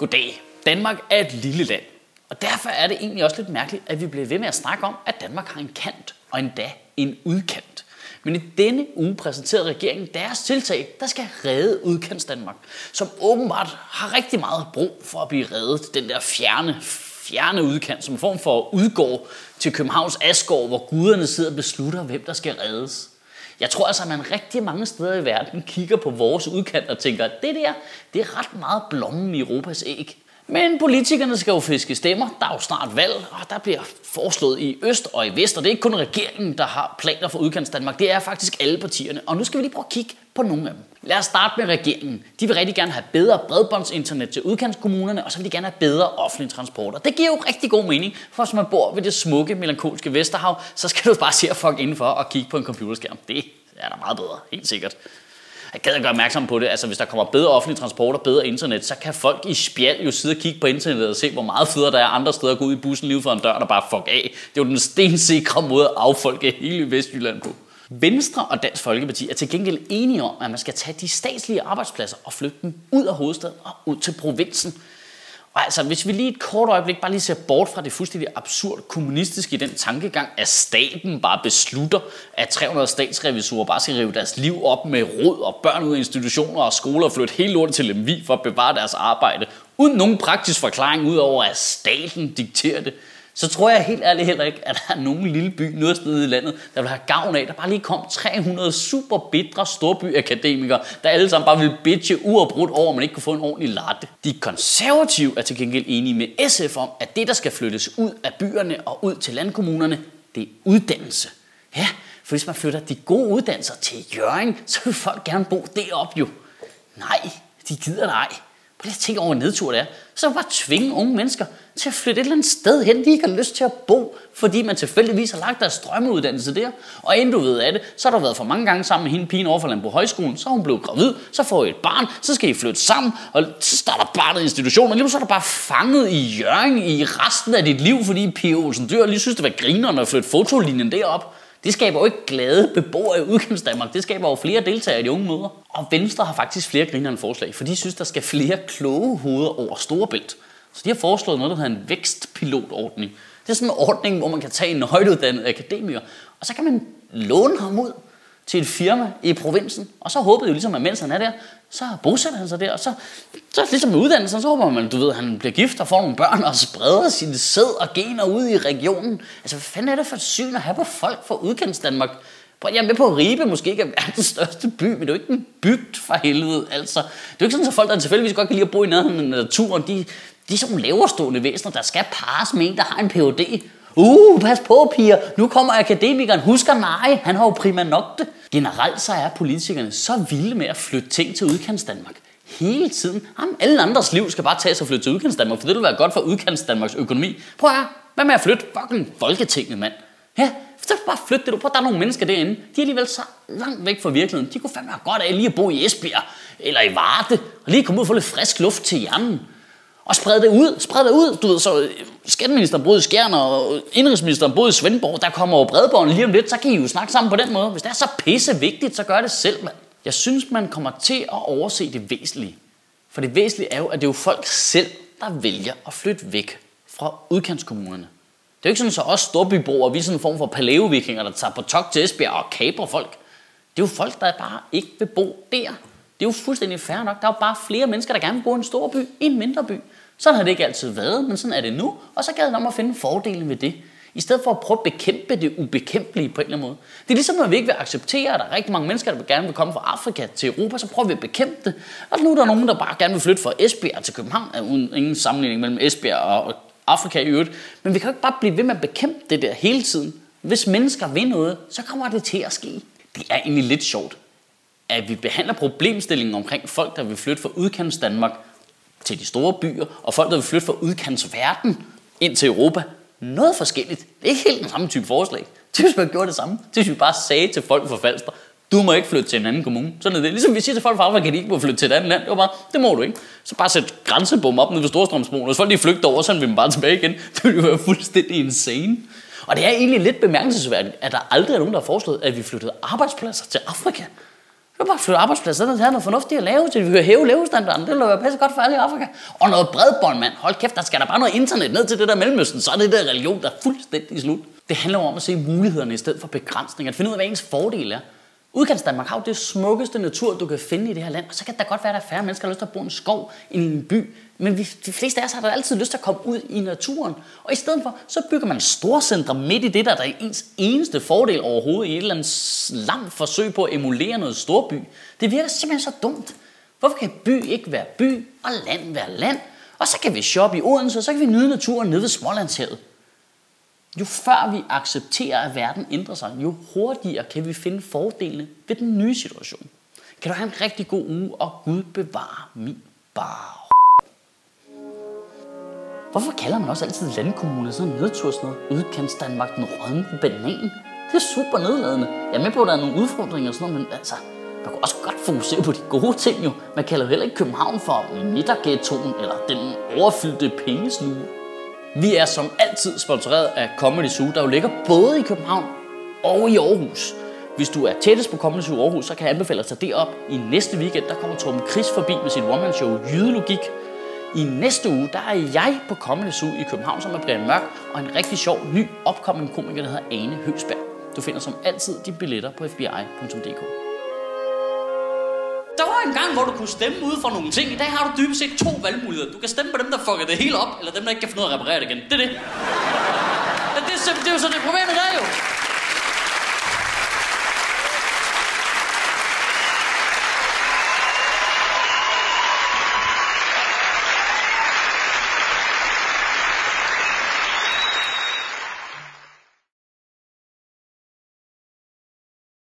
Goddag. Danmark er et lille land, og derfor er det egentlig også lidt mærkeligt, at vi bliver ved med at snakke om, at Danmark har en kant, og endda en udkant. Men i denne uge præsenterede regeringen deres tiltag, der skal redde udkants Danmark, som åbenbart har rigtig meget brug for at blive reddet. Den der fjerne, fjerne udkant, som en form for udgår til Københavns Asgård, hvor guderne sidder og beslutter, hvem der skal reddes. Jeg tror altså, at man rigtig mange steder i verden kigger på vores udkant og tænker, at det der, det er ret meget blommen i Europas æg. Men politikerne skal jo fiske stemmer. Der er jo snart valg, og der bliver foreslået i øst og i vest. Og det er ikke kun regeringen, der har planer for udkants Danmark. Det er faktisk alle partierne. Og nu skal vi lige prøve at kigge på nogle af dem. Lad os starte med regeringen. De vil rigtig gerne have bedre bredbåndsinternet til udkantskommunerne, og så vil de gerne have bedre offentlig transport. Og Det giver jo rigtig god mening, for hvis man bor ved det smukke, melankolske Vesterhav, så skal du bare se folk indenfor og kigge på en computerskærm. Det er da meget bedre, helt sikkert. Jeg gad at gøre opmærksom på det. Altså, hvis der kommer bedre offentlig transport og bedre internet, så kan folk i spjald jo sidde og kigge på internettet og se, hvor meget federe der er andre steder at gå ud i bussen lige for en dør, der bare fuck af. Det er jo den stensikre måde at affolke hele Vestjylland på. Venstre og Dansk Folkeparti er til gengæld enige om, at man skal tage de statslige arbejdspladser og flytte dem ud af hovedstaden og ud til provinsen. Og altså, hvis vi lige et kort øjeblik bare lige ser bort fra det fuldstændig absurd kommunistiske i den tankegang, at staten bare beslutter, at 300 statsrevisorer bare skal rive deres liv op med råd og børn ud af institutioner og skoler og flytte hele lortet til Lemvi for at bevare deres arbejde, uden nogen praktisk forklaring ud over, at staten dikterer det, så tror jeg helt ærligt heller ikke, at der er nogen lille by noget sted i landet, der vil have gavn af, der bare lige kom 300 super bitre storbyakademikere, der alle sammen bare vil bitche uafbrudt over, at man ikke kunne få en ordentlig latte. De konservative er til gengæld enige med SF om, at det, der skal flyttes ud af byerne og ud til landkommunerne, det er uddannelse. Ja, for hvis man flytter de gode uddannelser til Jørgen, så vil folk gerne bo deroppe jo. Nej, de gider nej. Prøv lige at tænke over, hvor nedtur det er. Så bare tvinge unge mennesker til at flytte et eller andet sted hen, de ikke har lyst til at bo, fordi man tilfældigvis har lagt deres drømmeuddannelse der. Og inden du ved af det, så har du været for mange gange sammen med hende pigen over for Landbrug Højskolen, så er hun blevet gravid, så får I et barn, så skal I flytte sammen, og så starter barnet i institutionen, og lige så er du bare fanget i Jørgen i resten af dit liv, fordi Pia Olsen Dyr lige synes, det var griner at flytte fotolinjen derop. Det skaber jo ikke glade beboere i udkants Danmark. Det skaber jo flere deltagere i de unge møder. Og Venstre har faktisk flere grinerende forslag, for de synes, der skal flere kloge hoveder over Storebælt. Så de har foreslået noget, der hedder en vækstpilotordning. Det er sådan en ordning, hvor man kan tage en højtuddannet akademiker, og så kan man låne ham ud til et firma i provinsen. Og så håbede jo ligesom, at mens han er der, så bosætter han sig der. Og så, så ligesom med uddannelsen, så håber man, du ved, han bliver gift og får nogle børn og spreder sine sæd og gener ud i regionen. Altså, hvad fanden er det for et syn at have på folk fra udkants Danmark? Jeg er med på, at Ribe måske ikke er verdens største by, men det er jo ikke en bygd for helvede. Altså, det er jo ikke sådan, at folk, der tilfældigvis godt kan lide at bo i nærheden af naturen, de, de er sådan nogle laverstående væsener, der skal pares med en, der har en Ph.D. Uh, pas på, piger. Nu kommer akademikeren. Husker nej, han har jo prima nok det. Generelt så er politikerne så vilde med at flytte ting til udkants Danmark. Hele tiden. Jamen, alle andres liv skal bare tage sig og flytte til udkants Danmark, for det vil være godt for udkants Danmarks økonomi. Prøv at hvad med at flytte fucking Folketinget, mand? Ja, så bare flytte det. Prøv, der er nogle mennesker derinde. De er alligevel så langt væk fra virkeligheden. De kunne fandme have godt af lige at bo i Esbjerg eller i Varde, og lige komme ud og få lidt frisk luft til hjernen og sprede det ud, sprede det ud. Du ved, så øh, skatteministeren boede i Skjern, og øh, indrigsministeren boede i Svendborg, der kommer over bredbånd lige om lidt, så kan I jo snakke sammen på den måde. Hvis det er så pisse vigtigt, så gør det selv, mand. Jeg synes, man kommer til at overse det væsentlige. For det væsentlige er jo, at det er jo folk selv, der vælger at flytte væk fra udkantskommunerne. Det er jo ikke sådan, så os storbyboere, vi er sådan en form for paleovikinger, der tager på tok til Esbjerg og kaper folk. Det er jo folk, der bare ikke vil bo der. Det er jo fuldstændig fair nok. Der er jo bare flere mennesker, der gerne vil bo i en stor by, i en mindre by. Sådan har det ikke altid været, men sådan er det nu. Og så gad det om at finde fordelen ved det. I stedet for at prøve at bekæmpe det ubekæmpelige på en eller anden måde. Det er ligesom, når vi ikke vil acceptere, at der er rigtig mange mennesker, der gerne vil komme fra Afrika til Europa, så prøver vi at bekæmpe det. Og nu er der nogen, der bare gerne vil flytte fra Esbjerg til København, uden ingen sammenligning mellem Esbjerg og Afrika i øvrigt. Men vi kan jo ikke bare blive ved med at bekæmpe det der hele tiden. Hvis mennesker vil noget, så kommer det til at ske. Det er egentlig lidt sjovt, at vi behandler problemstillingen omkring folk, der vil flytte fra udkants Danmark til de store byer, og folk, der vil flytte fra udkantsverden ind til Europa, noget forskelligt. Det er ikke helt den samme type forslag. Det hvis man gjorde det samme. Det hvis vi bare sagde til folk fra Falster, du må ikke flytte til en anden kommune. Sådan er det. Ligesom vi siger til folk fra Afrika, at de ikke må flytte til et andet land. Det var bare, det må du ikke. Så bare sæt grænsebom op nede ved Storstrømsbroen. Og hvis folk de flygter over, så vil vi bare tilbage igen. Det ville jo være fuldstændig insane. Og det er egentlig lidt bemærkelsesværdigt, at der aldrig er nogen, der har foreslået, at vi flyttede arbejdspladser til Afrika bare flytte arbejdspladser ned og have noget fornuftigt at lave, så vi kan hæve levestandarden. Det vil være pisse godt for alle i Afrika. Og noget bredbånd, mand. Hold kæft, der skal der bare noget internet ned til det der Mellemøsten, så er det der religion, der er fuldstændig slut. Det handler om at se mulighederne i stedet for begrænsninger. At finde ud af, hvad ens fordel er. Udkants Danmark har jo det smukkeste natur, du kan finde i det her land. Og så kan det da godt være, at der er færre mennesker, der har lyst til at bo i en skov end i en by. Men vi, de fleste af os har da altid lyst til at komme ud i naturen. Og i stedet for, så bygger man storcentre midt i det, der, der er ens eneste fordel overhovedet i et eller andet langt forsøg på at emulere noget storby. Det virker simpelthen så dumt. Hvorfor kan by ikke være by, og land være land? Og så kan vi shoppe i Odense, og så kan vi nyde naturen nede ved Smålandshavet. Jo før vi accepterer, at verden ændrer sig, jo hurtigere kan vi finde fordelene ved den nye situation. Kan du have en rigtig god uge, og Gud bevare min bar. Hvorfor kalder man også altid landkommuner sådan nedtursnede udkants Danmark den rådne banan? Det er super nedladende. Jeg er med på, at der er nogle udfordringer og sådan noget, men altså, man kan også godt fokusere på de gode ting jo. Man kalder jo heller ikke København for midterghettoen eller den overfyldte pengesluge. Vi er som altid sponsoreret af Comedy Zoo, der jo ligger både i København og i Aarhus. Hvis du er tættest på Comedy Zoo Aarhus, så kan jeg anbefale at tage det op. I næste weekend, der kommer Torben Chris forbi med sit one-man-show Jydelogik. I næste uge, der er jeg på Comedy Zoo i København som er Brian Mørk, og en rigtig sjov, ny, opkommende komiker, der hedder Ane Høsberg. Du finder som altid de billetter på fbi.dk. Der var en gang, hvor du kunne stemme ud for nogle ting. I dag har du dybest set to valgmuligheder. Du kan stemme på dem, der fucker det hele op, eller dem, der ikke kan finde ud af at reparere det igen. Det er det. Det, er, det er jo så det problemet der jo.